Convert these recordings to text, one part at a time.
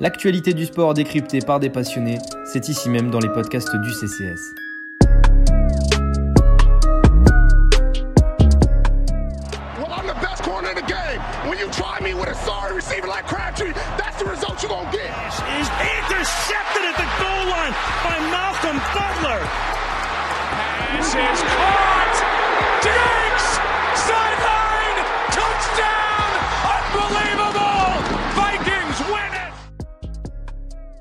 L'actualité du sport décryptée par des passionnés, c'est ici même dans les podcasts du CCS. Corner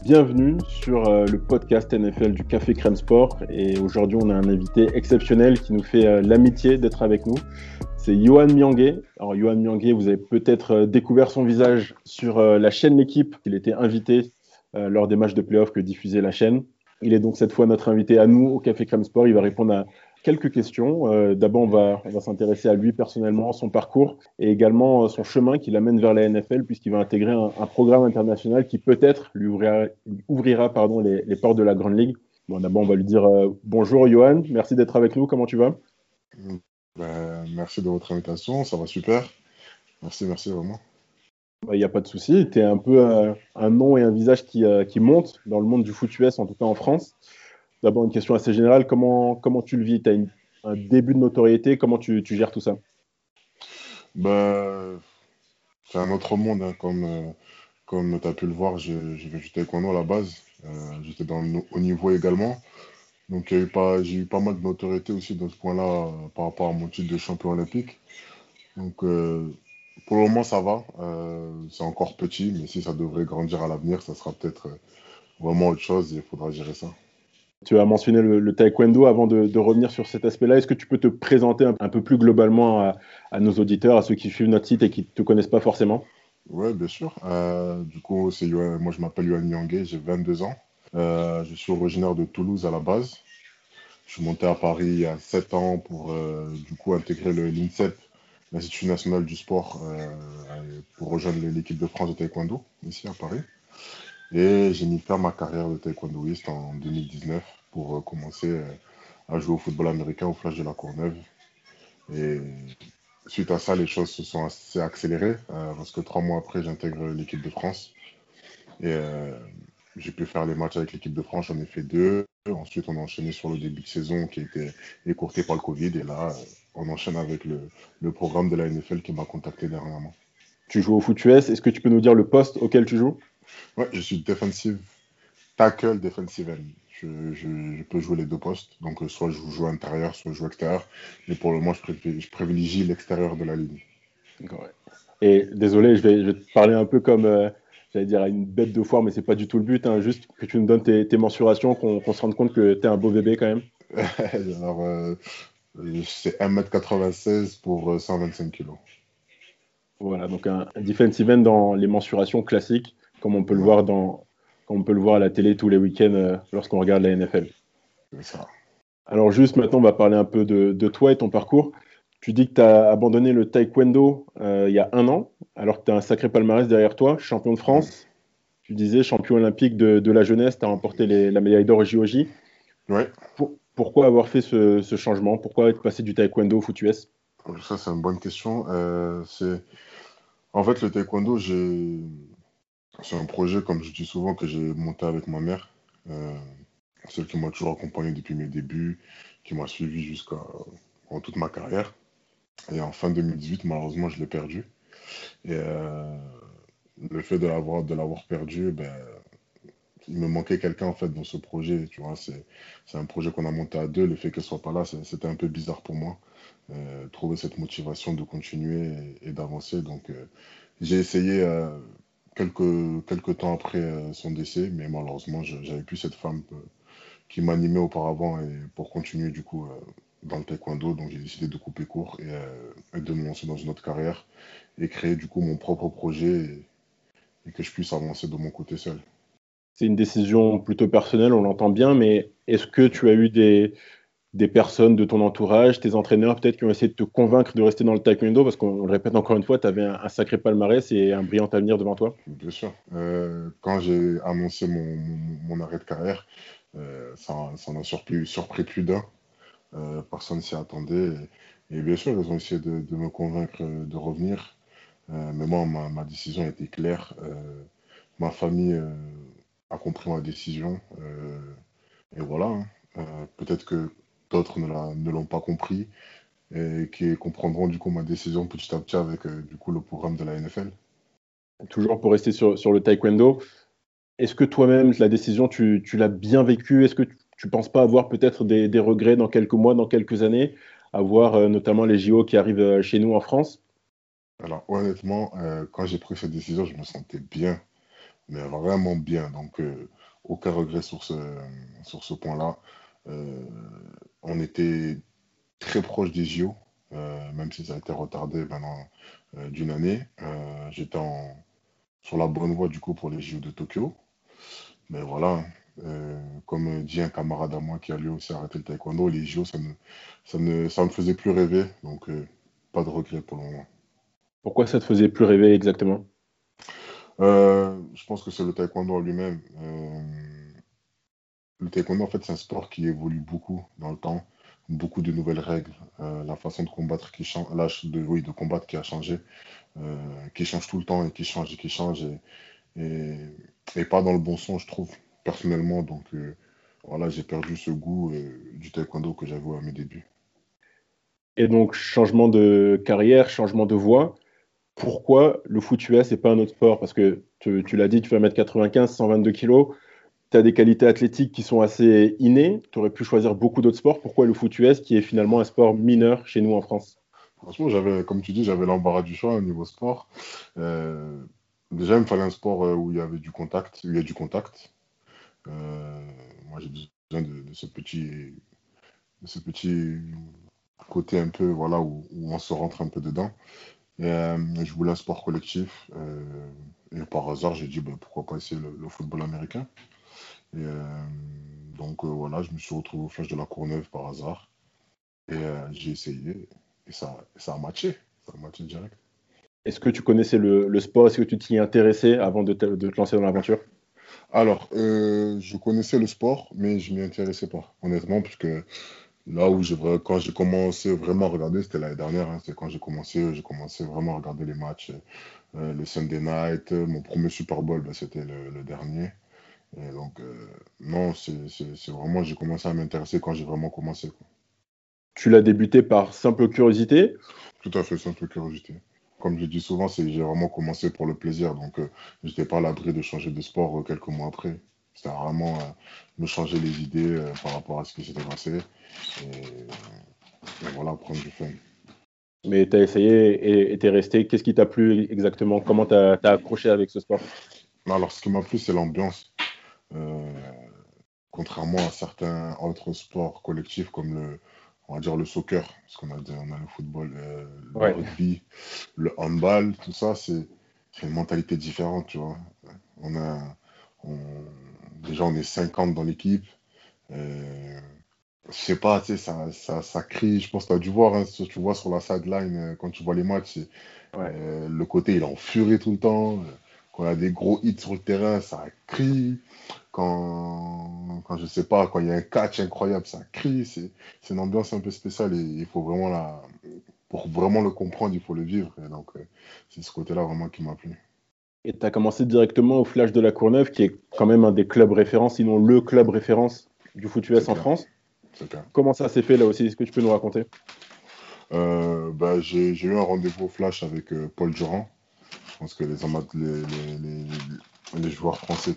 Bienvenue sur euh, le podcast NFL du Café Crème Sport. Et aujourd'hui, on a un invité exceptionnel qui nous fait euh, l'amitié d'être avec nous. C'est Johan Mianguet. Alors, Johan Mianguet, vous avez peut-être euh, découvert son visage sur la chaîne L'équipe. Il était invité lors des matchs de playoff que diffusait la chaîne. Il est donc cette fois notre invité à nous au Café Crème Sport. Il va répondre à quelques questions. Euh, D'abord, on va, on va s'intéresser à lui personnellement, son parcours et également euh, son chemin qui l'amène vers la NFL puisqu'il va intégrer un, un programme international qui peut-être lui ouvrira, lui ouvrira pardon, les, les portes de la Grande Ligue. Bon, d'abord, on va lui dire euh, bonjour, Johan. Merci d'être avec nous. Comment tu vas? Ben, merci de votre invitation, ça va super. Merci, merci vraiment. Il n'y a pas de souci. Tu es un peu euh, un nom et un visage qui, euh, qui monte dans le monde du foot US, en tout cas en France. D'abord, une question assez générale. Comment, comment tu le vis? Tu as un début de notoriété? Comment tu, gères tout ça? Ben, c'est un autre monde, hein, comme, euh, tu as pu le voir, juste taekwondo à la base. Euh, J'étais dans le haut niveau également. Donc a eu pas, j'ai eu pas mal de notoriété aussi dans ce point-là euh, par rapport à mon titre de champion olympique. Donc pour le moment ça va, c'est encore petit, mais si ça devrait grandir à l'avenir, ça sera peut-être vraiment autre chose il faudra gérer ça. Tu as mentionné le, taekwondo avant de, revenir sur cet aspect-là. Est-ce que tu peux te présenter un, peu plus globalement à, à nos auditeurs, à ceux qui suivent notre site et qui ne te connaissent pas forcément? Ouais, bien sûr. Euh, du coup, c'est moi je m'appelle Yoann Nyangé, j'ai 22 ans. Euh, je suis originaire de Toulouse à la base. Je suis monté à Paris il y a 7 ans pour euh, du coup intégrer le l'INSEP, l'Institut national du sport, pour rejoindre l'équipe de France de taekwondo ici à Paris. Et j'ai mis fin à ma carrière de taekwondoïste en 2019 pour euh, commencer euh, à jouer au football américain au Flash de la Courneuve. Et suite à ça, les choses se sont assez accélérées euh, parce que trois mois après, j'intègre l'équipe de France. Et j'ai pu faire les matchs avec l'équipe de France, j'en ai fait deux. Ensuite, on a enchaîné sur le début de saison qui a été écourté par le Covid. Et là, on enchaîne avec le programme de la NFL qui m'a contacté dernièrement. Tu joues au foot US. Est-ce que tu peux nous dire le poste auquel tu joues? Ouais, je suis defensive tackle, defensive end. Je, je- je peux jouer les deux postes. Donc, euh, soit je joue intérieur, soit je joue extérieur. Mais pour le moment, je privilégie, je privilégie l'extérieur de la ligne. Et désolé, je vais, je vais te parler un peu comme, euh, j'allais dire, à une bête de foire, mais c'est pas du tout le but. hein. juste que tu nous donnes tes, tes mensurations, qu'on se rende compte que tu es un beau bébé quand même. Alors, euh, euh, c'est 1m96 pour euh, 125 kg. Voilà, donc un, un defensive end dans les mensurations classiques, comme on peut le voir dans, comme on peut le voir à la télé tous les week-ends euh, lorsqu'on regarde la NFL. Ça. Alors juste maintenant, on va parler un peu de, de toi et ton parcours. Tu dis que tu as abandonné le taekwondo euh, il y a un an, alors que tu as un sacré palmarès derrière toi, champion de France. Tu disais champion olympique de, de la jeunesse, tu as remporté les- la médaille d'or au JOJ. Ouais, Pour- pourquoi avoir fait ce, ce changement? Pourquoi être passé du taekwondo au foot US ça c'est une bonne question. Euh, c'est... En fait, le taekwondo, j'ai... c'est un projet, comme je dis souvent, que j'ai monté avec ma mère. Euh, celle qui m'a toujours accompagné depuis mes débuts, qui m'a suivi jusqu'à en toute ma carrière. Et en fin 2018, malheureusement, je l'ai perdu. Et euh, le fait de l'avoir, de l'avoir perdu, ben, il me manquait quelqu'un en fait dans ce projet. Tu vois, c'est, c'est un projet qu'on a monté à deux. Le fait qu'elle soit pas là, c'était un peu bizarre pour moi. Euh, trouver cette motivation de continuer et, d'avancer. Donc, j'ai essayé quelques, quelques temps après euh, son décès, mais malheureusement, j'avais plus cette femme euh, qui m'animait auparavant et pour continuer du coup euh, dans le taekwondo. Donc, j'ai décidé de couper court et, de me lancer dans une autre carrière et créer du coup mon propre projet et, et que je puisse avancer de mon côté seul. C'est une décision plutôt personnelle, on l'entend bien, mais est-ce que tu as eu des, des personnes de ton entourage, tes entraîneurs peut-être qui ont essayé de te convaincre de rester dans le taekwondo? Parce qu'on le répète encore une fois, tu avais un, sacré palmarès et un brillant avenir devant toi. Bien sûr. Euh, quand j'ai annoncé mon, arrêt de carrière, euh, ça, ça en a surpris, plus d'un. Euh, personne s'y attendait. Et, bien sûr, ils ont essayé de, me convaincre de revenir. Mais moi, ma, ma décision était claire. Ma famille a compris ma décision. et voilà. hein. Peut-être que d'autres ne l'ont pas compris et qui comprendront du coup ma décision petit à petit avec du coup le programme de la NFL. Toujours pour rester sur, sur le taekwondo, est-ce que toi-même, la décision, tu, tu l'as bien vécue? Est-ce que tu ne penses pas avoir peut-être des, des, regrets dans quelques mois, dans quelques années, à voir euh, notamment les JO qui arrivent euh, chez nous en France? Alors honnêtement, euh, quand j'ai pris cette décision, je me sentais bien, mais vraiment bien. Donc aucun regret sur ce, sur ce point-là. On était très proche des JO, même si ça a été retardé maintenant d'une année. J'étais sur la bonne voie du coup pour les JO de Tokyo. Mais voilà, euh, comme dit un camarade à moi qui a lui aussi arrêté le taekwondo, les JO, ça ne, ça ne, ça me faisait plus rêver. Donc, euh, pas de regret pour le moment. Pourquoi ça te faisait plus rêver exactement? Euh, Je pense que c'est le taekwondo en lui-même. Le taekwondo, en fait, c'est un sport qui évolue beaucoup dans le temps. Beaucoup de nouvelles règles. la façon de combattre qui change, de, oui, de combattre qui a changé. Euh, qui change tout le temps et qui change et qui change et, et, pas dans le bon sens, je trouve, personnellement. Donc euh, voilà, j'ai perdu ce goût euh, du taekwondo que j'avais à mes débuts. Et donc, changement de carrière, changement de voie. Pourquoi le foot US et pas un autre sport? Parce que tu, tu l'as dit, tu fais 1m95, 122 kg, tu as des qualités athlétiques qui sont assez innées. Tu aurais pu choisir beaucoup d'autres sports. Pourquoi le foot US qui est finalement un sport mineur chez nous en France? Franchement, comme tu dis, j'avais l'embarras du choix au niveau sport. Euh, déjà, il me fallait un sport euh, où il y avait du contact, il y a du contact. Euh, moi, j'ai besoin de, ce petit, de ce petit côté un peu, voilà, où, on se rentre un peu dedans. Et, je voulais un sport collectif. et par hasard, j'ai dit, ben, pourquoi pas essayer le, football américain. Et donc voilà, je me suis retrouvé au Flash de la Courneuve par hasard. Et j'ai essayé. Et ça, ça a matché. Ça a matché direct. Est-ce que tu connaissais le, le sport? Est-ce que tu t'y intéressais avant de te, de te lancer dans l'aventure? Alors, euh, je connaissais le sport, mais je ne m'y intéressais pas, honnêtement, puisque là où j'ai quand j'ai commencé vraiment à regarder, c'était l'année dernière. Hein, c'est quand j'ai commencé, j'ai commencé vraiment à regarder les matchs, euh, le Sunday Night. Mon premier Super Bowl, ben, c'était le, le, dernier. Et donc, euh, non, c'est vraiment, j'ai commencé à m'intéresser quand j'ai vraiment commencé. Quoi tu l'as débuté par simple curiosité? Tout à fait, simple curiosité. Comme je dis souvent, j'ai vraiment commencé pour le plaisir. Donc, euh, je n'étais pas à l'abri de changer de sport euh, quelques mois après. C'était vraiment euh, me changer les idées par rapport à ce qui s'était passé. Et, voilà, prendre du fun. Mais tu as essayé et tu es resté. Qu'est-ce qui t'a plu exactement? Comment tu as, accroché avec ce sport? Alors, ce qui m'a plu, c'est l'ambiance. Contrairement à certains autres sports collectifs comme le, on va dire le soccer, parce qu'on a, on a le football, euh, le rugby, le handball, tout ça, c'est une mentalité différente, tu vois. On a, déjà, on est 50 dans l'équipe. Euh, je sais pas, tu sais, ça, ça, ça, crie. Je pense que tu as dû voir, hein, tu vois sur la sideline, euh, quand tu vois les matchs, euh, le côté, il est en furie tout le temps. Quand il y a des gros hits sur le terrain, ça crie. Quand, quand je sais pas, quand il y a un catch incroyable, ça crie. C'est une ambiance un peu spéciale et il faut vraiment la. Pour vraiment le comprendre, il faut le vivre. Et donc, euh, c'est ce côté-là vraiment qui m'a plu. Et tu as commencé directement au Flash de la Courneuve, qui est quand même un des clubs références, sinon le club référence du foot US en France. Comment ça s'est fait là aussi? Est-ce que tu peux nous raconter? Euh, bah, J'ai eu un rendez-vous au Flash avec euh, Paul Durand, je pense que les, les, les, joueurs français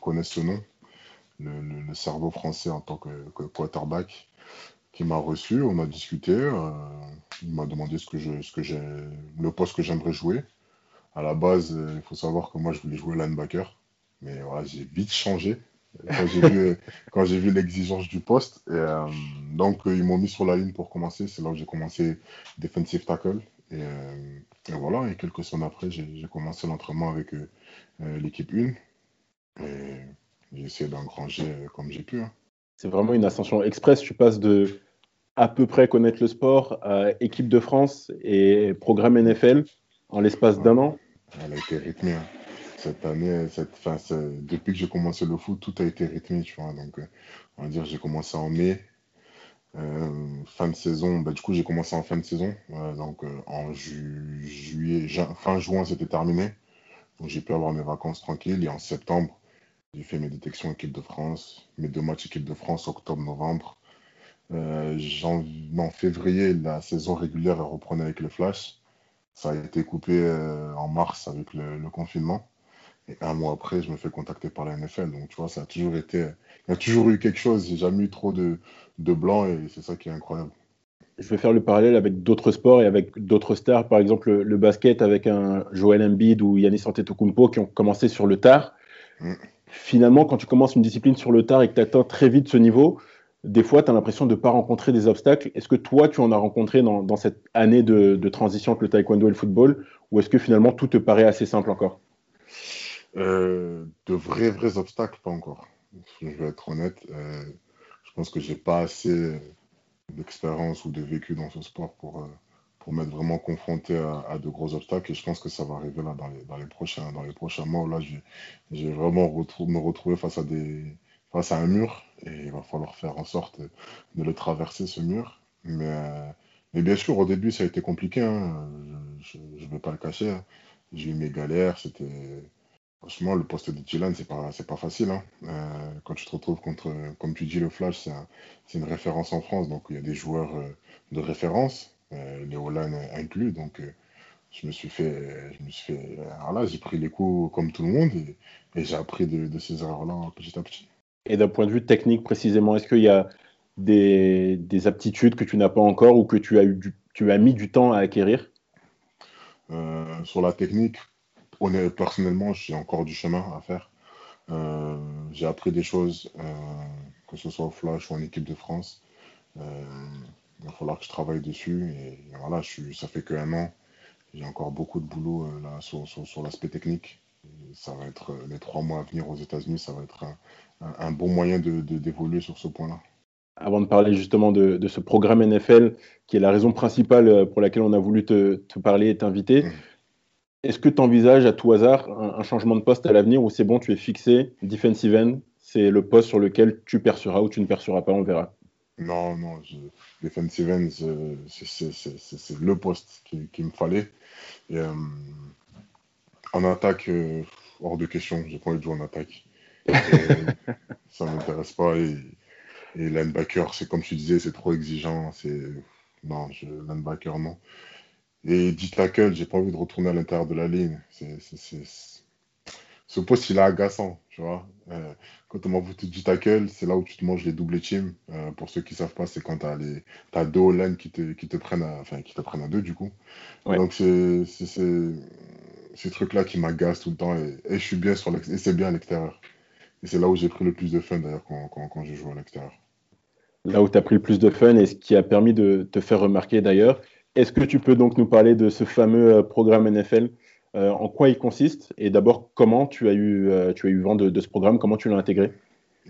connaissent ce nom, le, cerveau français en tant que, quarterback, qui m'a reçu. On a discuté. Euh, il m'a demandé ce que je, ce que j'ai, le poste que j'aimerais jouer. À la base, euh, il faut savoir que moi, je voulais jouer linebacker, mais voilà, j'ai vite changé quand j'ai vu, quand j'ai vu l'exigence du poste. Et, euh, donc, ils m'ont mis sur la ligne pour commencer. C'est là où j'ai commencé defensive tackle. Et, et voilà, et quelques semaines après, j'ai commencé l'entraînement avec euh, euh, l'équipe 1. Et j'ai essayé d'engranger euh, comme j'ai pu. Hein. C'est vraiment une ascension express. Tu passes de à peu près connaître le sport à équipe de France et programme NFL en l'espace d'un an. Elle a été rythmée. Hein. Cette année, cette, fin, depuis que j'ai commencé le foot, tout a été rythmé. Tu vois. Donc, on va dire, j'ai commencé en mai. Euh, fin de saison, bah, du coup j'ai commencé en fin de saison, donc euh, en juillet, fin juin c'était terminé. Donc j'ai pu avoir mes vacances tranquilles. Et en septembre, j'ai fait mes détections équipe de France, mes deux matchs équipe de France, octobre-novembre. Euh, en février, la saison régulière reprenait avec le Flash. Ça a été coupé euh, en mars avec le, confinement. Et un mois après, je me fais contacter par la NFL. Donc, tu vois, ça a toujours été. Il y a toujours eu quelque chose. J'ai jamais eu trop de, de blanc et c'est ça qui est incroyable. Je vais faire le parallèle avec d'autres sports et avec d'autres stars. Par exemple, le, basket avec un Joel Embiid ou Yannis Antetokounmpo qui ont commencé sur le tard. Mm. Finalement, quand tu commences une discipline sur le tard et que tu atteins très vite ce niveau, des fois, tu as l'impression de ne pas rencontrer des obstacles. Est-ce que toi, tu en as rencontré dans, cette année de, transition entre le taekwondo et le football Ou est-ce que finalement, tout te paraît assez simple encore? Euh, De vrais, vrais obstacles, pas encore. Je vais être honnête. Euh, je pense que j'ai pas assez d'expérience ou de vécu dans ce sport pour, euh, pour m'être vraiment confronté à, de gros obstacles. Et je pense que ça va arriver là dans les, dans les, prochains, dans les prochains mois. là, je vais vraiment me retrouver face à des face à un mur et il va falloir faire en sorte de le traverser ce mur. Mais, euh, mais bien sûr, au début, ça a été compliqué. Hein. Je ne vais pas le cacher. Hein. J'ai eu mes galères. C'était franchement le poste de Dylan, c'est pas c'est pas facile. Hein. Euh, quand tu te retrouves contre, comme tu dis, le Flash, c'est une référence en France. Donc il y a des joueurs euh, de référence, les Holland inclus. Donc je me suis fait, je me suis fait, alors là, j'ai pris les coups comme tout le monde et, j'ai appris de, de ces erreurs-là petit à petit. Et d'un point de vue technique précisément, est-ce qu'il y a des, aptitudes que tu n'as pas encore ou que tu as, eu tu as mis du temps à acquérir? Euh, Sur la technique, personnellement, j'ai encore du chemin à faire. Euh, j'ai appris des choses, euh, que ce soit au Flash ou en équipe de France. il va falloir que je travaille dessus. Et voilà, je ça fait qu'un an. J'ai encore beaucoup de boulot là, sur, sur l'aspect technique. ça va être les trois mois à venir aux États-Unis, ça va être un, un, bon moyen de, d'évoluer sur ce point-là. Avant de parler justement de, ce programme NFL, qui est la raison principale euh, pour laquelle on a voulu te, parler et t'inviter, mmh. Est-ce que tu envisages à tout hasard un, changement de poste à l'avenir ou c'est bon, tu es fixé, defensive end, c'est le poste sur lequel tu perceras ou tu ne perceras pas, on verra Non, non, defensive end, c'est, le poste qu'il me fallait. Euh, en attaque, euh, hors de question, j'ai pas envie de jouer en attaque ça m'intéresse pas. Et, et linebacker, c'est comme tu disais, c'est trop exigeant. C'est non, je, linebacker non. Et dit tackle, j'ai pas envie de retourner à l'intérieur de la ligne. C'est, Ce poste, il est agaçant, tu vois. Euh, quand on m'envoie du tackle, c'est là où tu te manges les doubles teams. Euh, pour ceux qui savent pas, c'est quand tu as, les... as deux O-line qui te, qui te prennent à... enfin, qui te prennent à deux, du coup. Donc, c'est ces trucs-là qui m'agacent tout le temps. Et, et je suis bien sur. Et c'est bien à l'extérieur. Et c'est là où j'ai pris le plus de fun d'ailleurs quand, quand, quand j'ai joué à l'extérieur. Là où tu as pris le plus de fun et ce qui a permis de te faire remarquer d'ailleurs. Est-ce que tu peux donc nous parler de ce fameux euh, programme NFL euh, En quoi il consiste Et d'abord, comment tu as eu, euh, tu as eu vent de, ce programme Comment tu l'as intégré?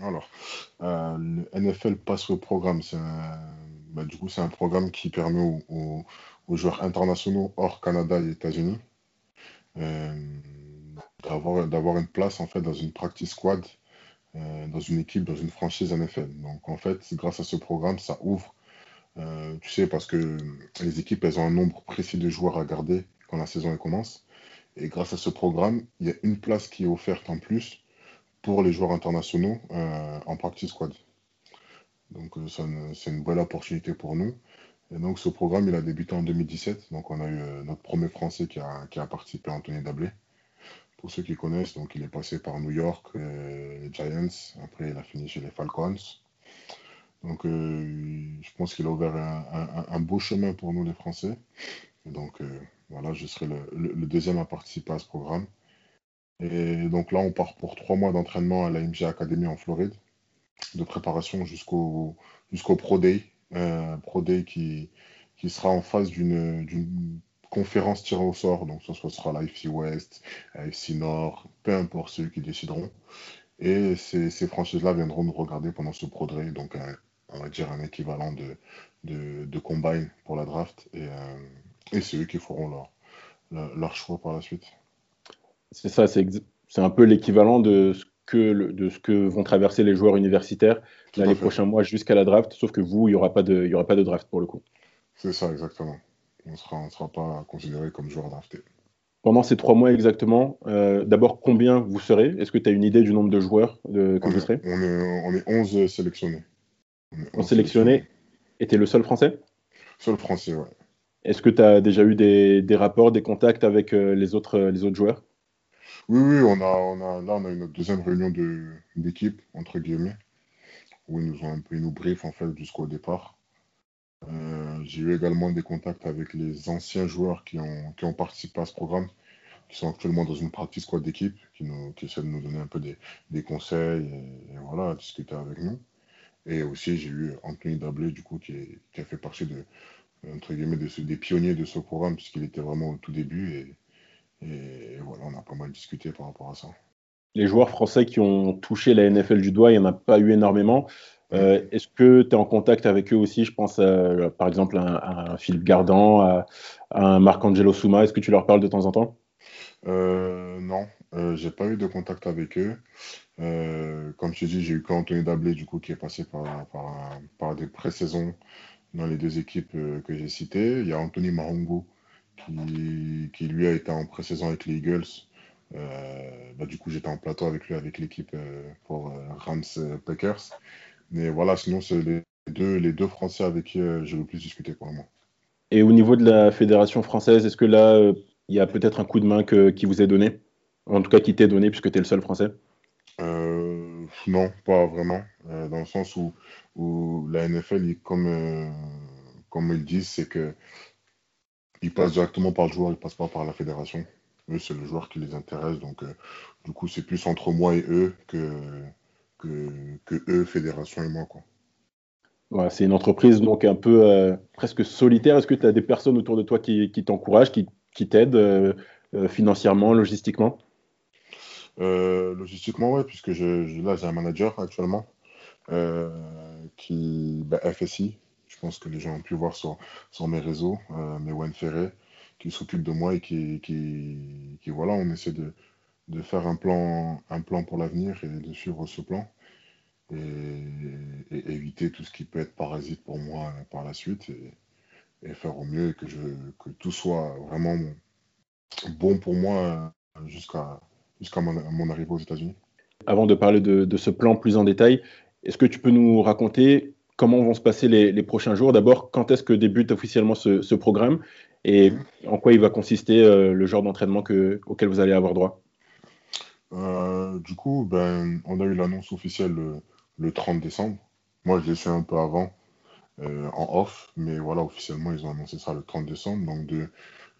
Alors, le NFL passe au programme. Bah, du coup, c'est un programme qui permet aux, aux, joueurs internationaux hors Canada et États-Unis d'avoir une place en fait dans une practice squad dans une équipe, dans une franchise NFL. Donc en fait, grâce à ce programme, ça ouvre, euh, tu sais, parce que les équipes, elles ont un nombre précis de joueurs à garder quand la saison commence. Et grâce à ce programme, il y a une place qui est offerte en plus pour les joueurs internationaux euh, en practice squad. Donc c'est une, belle opportunité pour nous. Et donc ce programme, il a débuté en 2017. Donc on a eu notre premier Français qui a, qui a participé, Anthony Dablé pour ceux qui connaissent, donc il est passé par New York, euh, les Giants, après il a fini chez les Falcons. Donc euh, je pense qu'il a ouvert un, beau chemin pour nous les Français. donc euh, voilà, je serai le, deuxième à participer à ce programme. Et donc là, on part pour trois mois d'entraînement à la Academy en Floride, de préparation jusqu'au jusqu'au Pro Day. Pro Day qui, qui sera en phase d'une conférence tirée au sort, donc ce sera l'AFC West, l'AFC Nord, peu importe ceux qui décideront. Et ces, franchises-là viendront nous regarder pendant ce Pro donc on va dire un équivalent de, de, combine pour la draft, et, euh, et c'est eux qui feront leur, leur, choix par la suite. C'est ça, c'est un peu l'équivalent de ce que de ce que vont traverser les joueurs universitaires dans les prochains mois jusqu'à la draft, sauf que vous, il n'y aura, pas de, y aura pas de draft pour le coup. C'est ça, exactement on ne sera, sera pas considéré comme joueur drafté. pendant ces trois mois exactement, d'abord, combien vous serez? Est-ce que tu as une idée du nombre de joueurs que on vous serez? on, est, on est 11 sélectionnés. 11 sélectionné es le seul français? Seul français, ouais. Est-ce que tu as déjà eu des, des rapports, des contacts avec euh, les, autres, les autres joueurs? Oui, oui, on a, on a, là, on a eu notre deuxième réunion de- d'équipe, entre guillemets, où ils nous ont un peu, ils nous briefent, en fait, jusqu'au départ. Euh, j'ai eu également des contacts avec les anciens joueurs qui ont, qui ont participé à ce programme, qui sont actuellement dans une partie squad d'équipe, qui, nous, qui essaient de nous donner un peu des, des conseils et, et voilà, discuter avec nous. Et aussi, j'ai eu Anthony Dablé, du coup, qui, est- qui a fait partie de, entre guillemets, de ce- des pionniers de ce programme, puisqu'il était vraiment au tout début. Et, et voilà, on a pas mal discuté par rapport à ça. Les joueurs français qui ont touché la NFL du doigt, il n'y en a pas eu énormément. Euh, Est-ce que tu es en contact avec eux aussi? Je pense à, par exemple à, Philippe Gardan, à, à Marc-Angelo Souma. Est-ce que tu leur parles de temps en temps? Euh, non, euh, j'ai pas eu de contact avec eux. Euh, comme je te dis, j'ai eu qu'Anthony Dablé, du coup, qui est passé par, par, des pré-saisons dans les deux équipes euh, que j'ai citées. Il y a Anthony Mahongo, qui, qui lui a été en pré-saison avec les Eagles. Euh, bah, du coup, j'étais en plateau avec lui, avec l'équipe pour Rams Packers. Mais voilà, sinon, c'est les deux, les deux Français avec qui j'ai le plus discuté pour moment. Et au niveau de la fédération française, est-ce que là, il y a peut-être un coup de main que- qui vous est donné En tout cas, qui t'est donné, puisque tu es le seul français Euh, non, pas vraiment. Euh, dans le sens où, où la NFL, il- comme, euh, comme ils disent, c'est que ils passent directement par le joueur, ils passent pas par la fédération. Eux, c'est le joueur qui les intéresse. Donc, du coup, c'est plus entre moi et eux que, que, que eux, fédération et moi, quoi. Voilà, c'est une entreprise donc un peu presque solitaire. Est-ce que tu as des personnes autour de toi qui, qui t'encouragent, qui, qui t'aident euh, euh, financièrement, logistiquement Euh, logistiquement, ouais, puisque là, j'ai un manager actuellement qui, bah, FSI, je pense que les gens ont pu voir sur, mes réseaux, euh, Mewen Ferré, qui s'occupe de moi et qui, voilà, on essaie de, faire un plan, un plan pour l'avenir et de suivre ce plan et, éviter tout ce qui peut être parasite pour moi par la suite et faire au mieux et que, je, que tout soit vraiment bon pour moi euh, jusqu'à jusqu'à mon, mon arrivée aux États-Unis. Avant de parler de, de ce plan plus en détail, est-ce que tu peux nous raconter comment vont se passer les, les prochains jours? D'abord, quand est-ce que débute officiellement ce, ce programme? Et en quoi il va consister euh, le genre d'entraînement que- auquel vous allez avoir droit? Euh, du coup, ben, on a eu l'annonce officielle le, le 30 décembre. Moi, je l'ai su un peu avant, euh, en off, mais voilà, officiellement, ils ont annoncé ça le 30 décembre. Donc, de,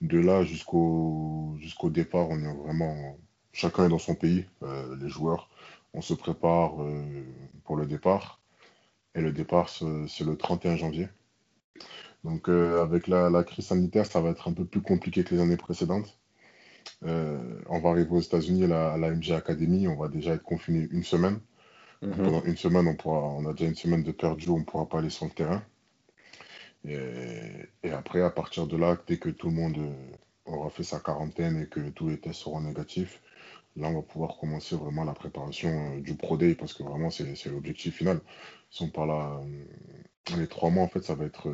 de là jusqu'au jusqu'au départ, on est vraiment chacun est dans son pays, euh, les joueurs. On se prépare euh, pour le départ. Et le départ, c'est le 31 janvier. Donc, avec la, la crise sanitaire, ça va être un peu plus compliqué que les années précédentes. On va arriver aux États-Unis à la, Academy, on va déjà être confiné une semaine. Donc, pendant une semaine, on pourra, on a déjà une semaine de perdu, on ne pourra pas aller sur le terrain. Et, et après, à partir de là, dès que tout le monde euh, aura fait sa quarantaine et que tous les tests seront négatifs, là, on va pouvoir commencer vraiment la préparation euh, du Pro Day parce que vraiment, c'est c'est l'objectif final. Si on parle à euh, les trois mois, en fait, ça va être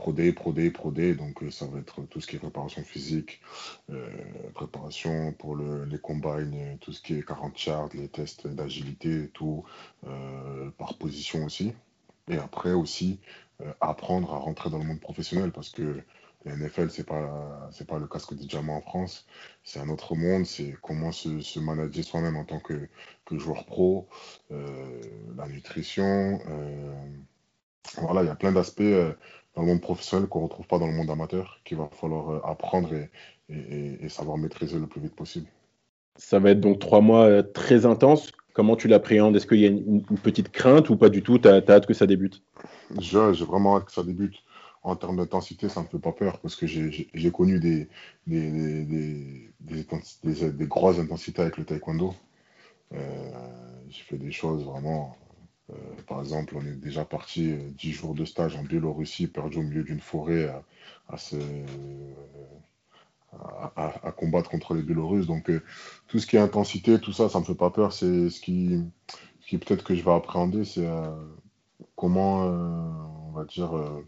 euh, Pro Day, Pro Day, Pro Day. Donc, euh, ça va être tout ce qui est préparation physique, euh, préparation pour le- les combines, tout ce qui est 40 charts, les tests d'agilité tout, euh, par position aussi. Et après aussi, apprendre à rentrer dans le monde professionnel parce que la NFL, c'est pas, pas le casque de diamant en France. C'est un autre monde. C'est comment se, manager soi-même en tant que, joueur pro, la nutrition. voilà, il y a plein d'aspects dans le monde professionnel qu'on retrouve pas dans le monde amateur qu'il va falloir euh, apprendre et, et- et- et savoir maîtriser le plus vite possible. Ça va être donc trois mois euh, très intenses. Comment tu l'appréhendes? Est-ce qu'il y a une, une petite crainte ou pas du tout? Tu as, hâte que ça débute? J'ai vraiment hâte que ça débute. En termes d'intensité, ça me fait pas peur parce que j'ai connu des, des, des- des grosses intensités avec le taekwondo. Euh, j'ai fait des choses vraiment. Euh, par exemple, on est déjà parti euh, 10 jours de stage en Biélorussie, perdu au milieu d'une forêt à, à se, à, combattre contre les Biélorusses. Donc, euh, tout ce qui est intensité, tout ça, ça me fait pas peur. C'est ce qui, ce qui peut-être que je vais appréhender, c'est euh, comment, euh, on va dire, euh,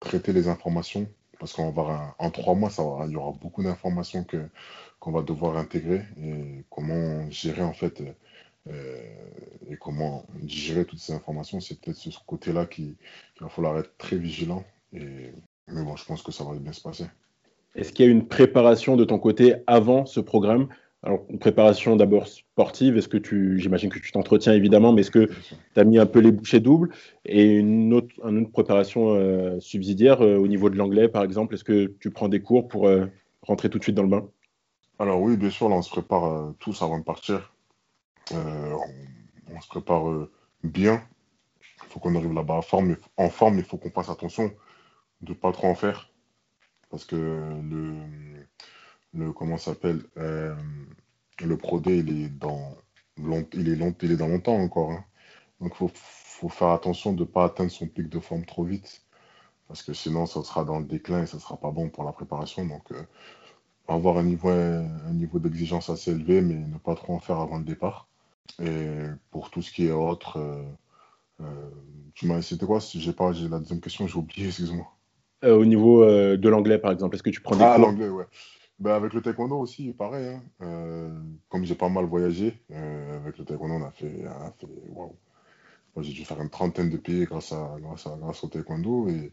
traiter les informations parce qu'en en trois mois, il y aura beaucoup d'informations que qu'on va devoir intégrer et comment gérer en fait euh, et comment digérer toutes ces informations. C'est peut-être ce côté-là qu'il va falloir être très vigilant. Et, mais bon, je pense que ça va bien se passer. Est-ce qu'il y a une préparation de ton côté avant ce programme? Alors, une préparation d'abord sportive, est-ce que tu, j'imagine que tu t'entretiens évidemment, mais est-ce que tu as mis un peu les bouchées doubles? Et une autre, une préparation euh, subsidiaire euh, au niveau de l'anglais, par exemple, est-ce que tu prends des cours pour euh, rentrer tout de suite dans le bain? Alors oui, bien sûr, là, on se prépare tous avant de partir. On, se prépare bien. Il faut qu'on arrive là-bas en forme, il faut qu'on fasse attention de ne pas trop en faire. Parce que le, le comment s'appelle euh, le Pro D il est dans longtemps encore hein. donc faut faut faire attention de ne pas atteindre son pic de forme trop vite parce que sinon ça sera dans le déclin et ça sera pas bon pour la préparation donc euh, avoir un niveau d'exigence assez élevé mais ne pas trop en faire avant le départ et pour tout ce qui est autre euh, tu m'as c'était quoi? J'ai pas j'ai la deuxième question j'ai oublié excuse-moi au niveau de l'anglais par exemple est-ce que tu prends des ah l'anglais ouais ben avec le taekwondo aussi, pareil. Hein. Euh, comme j'ai pas mal voyagé, euh, avec le taekwondo, on a fait, fait waouh. J'ai dû faire une trentaine de pays grâce, à, grâce, à, grâce au taekwondo. Et,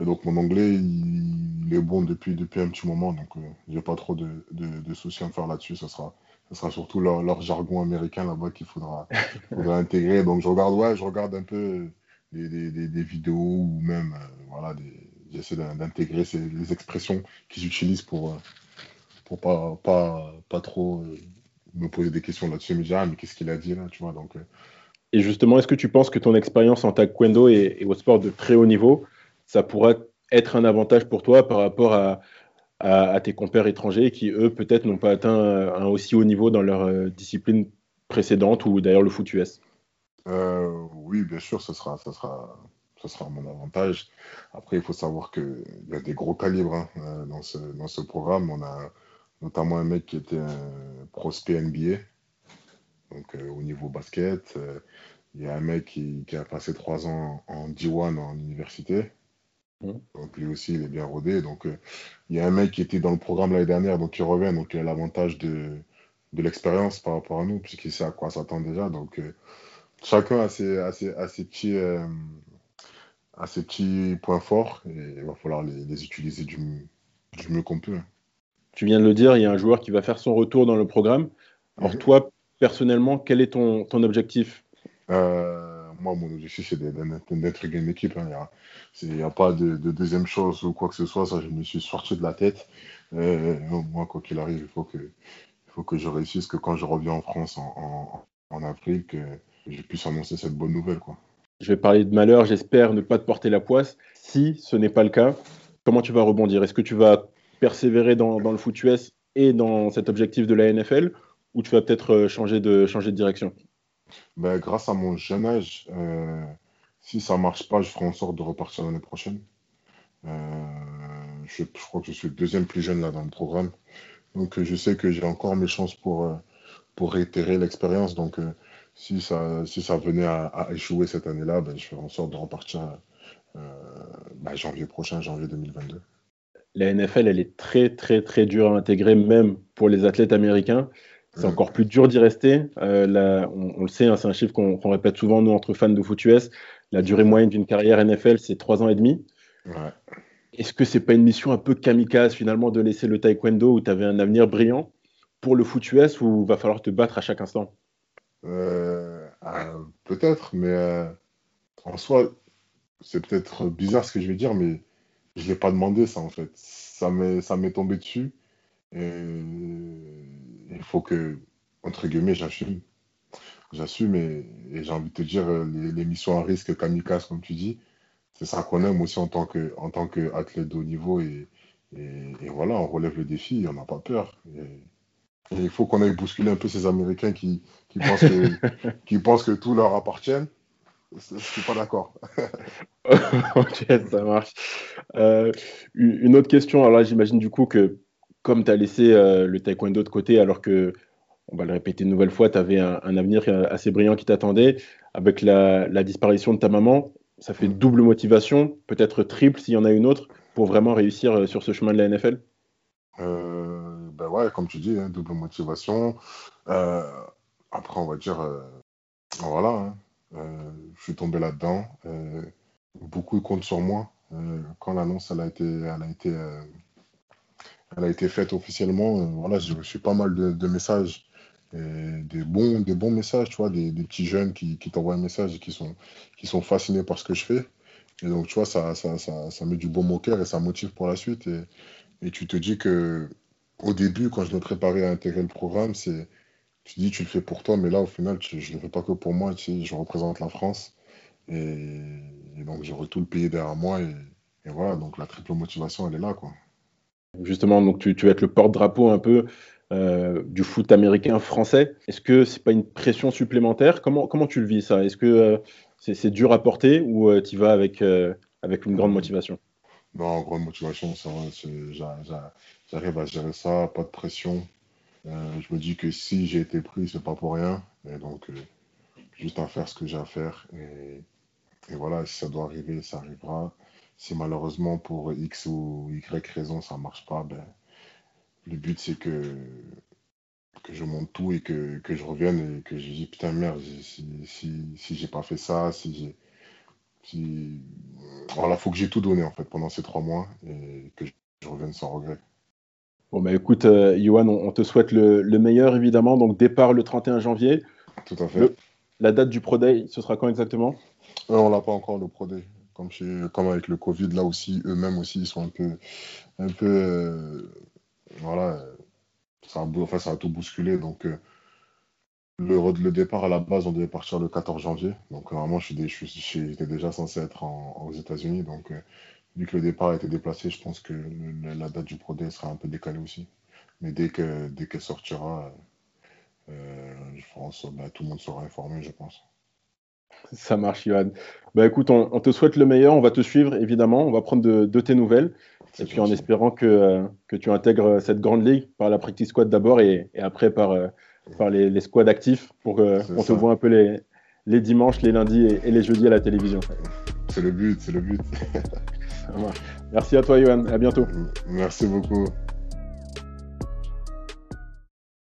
et donc mon anglais, il, est bon depuis, depuis un petit moment. Donc euh, j'ai pas trop de, de, de, soucis à me faire là-dessus. Ce sera, ça sera surtout leur, leur jargon américain là-bas qu'il faudra, faudra intégrer. Donc je regarde, ouais, je regarde un peu des, des, des, vidéos ou même, voilà, j'essaie d'intégrer les expressions qu'ils utilisent pour pour pas, pas, pas trop euh, me poser des questions là-dessus. Mais ah, mais qu'est-ce qu'il a dit là, tu vois donc, euh. Et justement, est-ce que tu penses que ton expérience en taekwondo et, et, au sport de très haut niveau, ça pourrait être un avantage pour toi par rapport à, à, tes compères étrangers qui, eux, peut-être n'ont pas atteint un aussi haut niveau dans leur euh, discipline précédente ou d'ailleurs le foot US Oui, bien sûr, ça sera, ça sera, ça sera mon avantage. Après, il faut savoir qu'il y a des gros calibres hein, dans, ce, dans ce programme. On a notamment un mec qui était un prospect NBA, donc euh, au niveau basket. Euh, il y a un mec qui, a passé trois ans en D1 en université. Donc lui aussi, il est bien rodé. Donc euh, il y a un mec qui était dans le programme l'année dernière, donc il revient, donc il a l'avantage de, de l'expérience par rapport à nous, puisqu'il sait à quoi s'attendre déjà. Donc chacun a ses, a ses, a ses petits, a ses petits points forts et il va falloir les, les utiliser du, du mieux qu'on peut. Tu viens de le dire, il y a un joueur qui va faire son retour dans le programme. Alors, mhm. toi, personnellement, quel est ton, ton objectif? Euh, Moi, mon objectif, c'est d'être une équipe. Hein. Il n'y a, pas de, deuxième chose ou quoi que ce soit. Ça, je me suis sorti de la tête. Euh, moi, quoi qu'il arrive, il faut, que, je réussisse, que quand je reviens en France en, en, avril, que je puisse annoncer cette bonne nouvelle. Quoi. Je vais parler de malheur. J'espère ne pas te porter la poisse. Si ce n'est pas le cas, comment tu vas rebondir? Est-ce que tu vas persévérer dans, le foot US et dans cet objectif de la NFL ou tu vas peut-être euh, changer de direction? Ben, Grâce à mon jeune âge, euh, si ça ne marche pas, je ferai en sorte de repartir l'année prochaine. Euh, je, crois que je suis le deuxième plus jeune là dans le programme. Donc je sais que j'ai encore mes chances pour, pour réitérer l'expérience. Donc si, ça, si ça venait à, échouer cette année-là, ben, je ferai en sorte de repartir ben, janvier prochain, janvier 2022 la NFL, elle est très, très, très dure à intégrer, même pour les athlètes américains. C'est encore plus dur d'y rester. Euh, on, le sait, hein, c'est un chiffre qu'on répète souvent, nous, entre fans de foot US. La durée moyenne d'une carrière NFL, c'est trois ans et demi. Est-ce que c'est pas une mission un peu kamikaze, finalement, de laisser le taekwondo où tu avais un avenir brillant pour le foot US où il va falloir te battre à chaque instant? Euh, ah, Peut-être, mais euh, en soi, c'est peut-être bizarre ce que je vais dire, mais je l'ai pas demandé ça en fait. Ça m'est tombé dessus. Et il faut que entre guillemets j'assume. J'assume et, j'ai envie de te dire les, missions à risque kamikaze comme tu dis, c'est ça qu'on aime aussi en tant que en tant qu'athlète de haut niveau et, et, voilà on relève le défi, on n'a pas peur. Et, il faut qu'on aille bousculer un peu ces Américains qui, qui pensent que qui pensent que tout leur appartient je suis pas d'accord. ok, ça marche. Euh, une autre question, alors là j'imagine du coup que comme tu as laissé euh, le taekwondo de côté alors que, on va le répéter une nouvelle fois, tu avais un, avenir assez brillant qui t'attendait, avec la, disparition de ta maman, ça fait double motivation, peut-être triple s'il y en a une autre, pour vraiment réussir sur ce chemin de la NFL Ben ouais, comme tu dis, hein, double motivation. après, on va dire, voilà, hein, je suis tombé là-dedans. beaucoup comptent sur moi. quand l'annonce a été, elle a été, elle a été faite officiellement, voilà, j'ai reçu pas mal de messages des, bons, des bons messages, tu vois, des, petits jeunes qui, t'envoient un message et qui sont, qui sont fascinés par ce que je fais. Et donc, tu vois, ça, ça, ça, met du bon au cœur et ça motive pour la suite. Et, tu te dis que au début, quand je me préparais à intégrer le programme, c'est tu dis tu le fais pour toi, mais là, au final, je ne le fais pas que pour moi. Je représente la France. Et, donc, j'ai tout le pays derrière moi. Et, et, voilà, donc la triple motivation, elle est là, quoi. Justement, donc tu, vas être le porte-drapeau un peu euh, du foot américain français. Est-ce que c'est pas une pression supplémentaire? Comment, comment tu le vis ça? Est-ce que euh, c'est dur à porter ou euh, tu vas avec, avec une grande motivation? Non, grande motivation, j'arrive à gérer ça, pas de pression. je me dis que si j'ai été pris, c'est pas pour rien. Et donc, juste à faire ce que j'ai à faire. Et, et, voilà, si ça doit arriver, ça arrivera. Si malheureusement pour X ou Y raison ça marche pas, ben, le but, c'est que, que je monte tout et que, que je revienne et que je dis putain, merde, si, si, si j'ai pas fait ça, si j'ai. Si... Voilà, faut que j'ai tout donné en fait pendant ces trois mois et que je revienne sans regret. Bon, bah écoute, euh, Johan, on, te souhaite le, le, meilleur évidemment. Donc, départ le 31 janvier. Tout à fait. la date du Pro Day, ce sera quand exactement? Euh, On l'a pas encore, le Pro Day. Comme, avec le Covid, là aussi, eux-mêmes aussi, ils sont un peu, un peu euh, voilà, ça a, tout bousculé. Donc, euh, le, départ à la base, on devait partir le 14 janvier. Donc, normalement, j'étais je, déjà censé être aux États-Unis. Donc, euh, vu que le départ a été déplacé, je pense que la date du Pro sera un peu décalée aussi. Mais dès que dès qu'elle sortira, euh, je pense bah, tout le monde sera informé, je pense. Ça marche, Johan. Bah écoute, on, te souhaite le meilleur. On va te suivre, évidemment. On va prendre de tes nouvelles. Et puis en espérant que, euh, que, tu intègres cette grande ligue par la practice squad d'abord et, et, après par, euh, par les, les, squads actifs pour qu'on te voit un peu les, les dimanches, les lundis et, et, les jeudis à la télévision. C'est le but, c'est le but. Merci à toi, Johan. À bientôt. Merci beaucoup.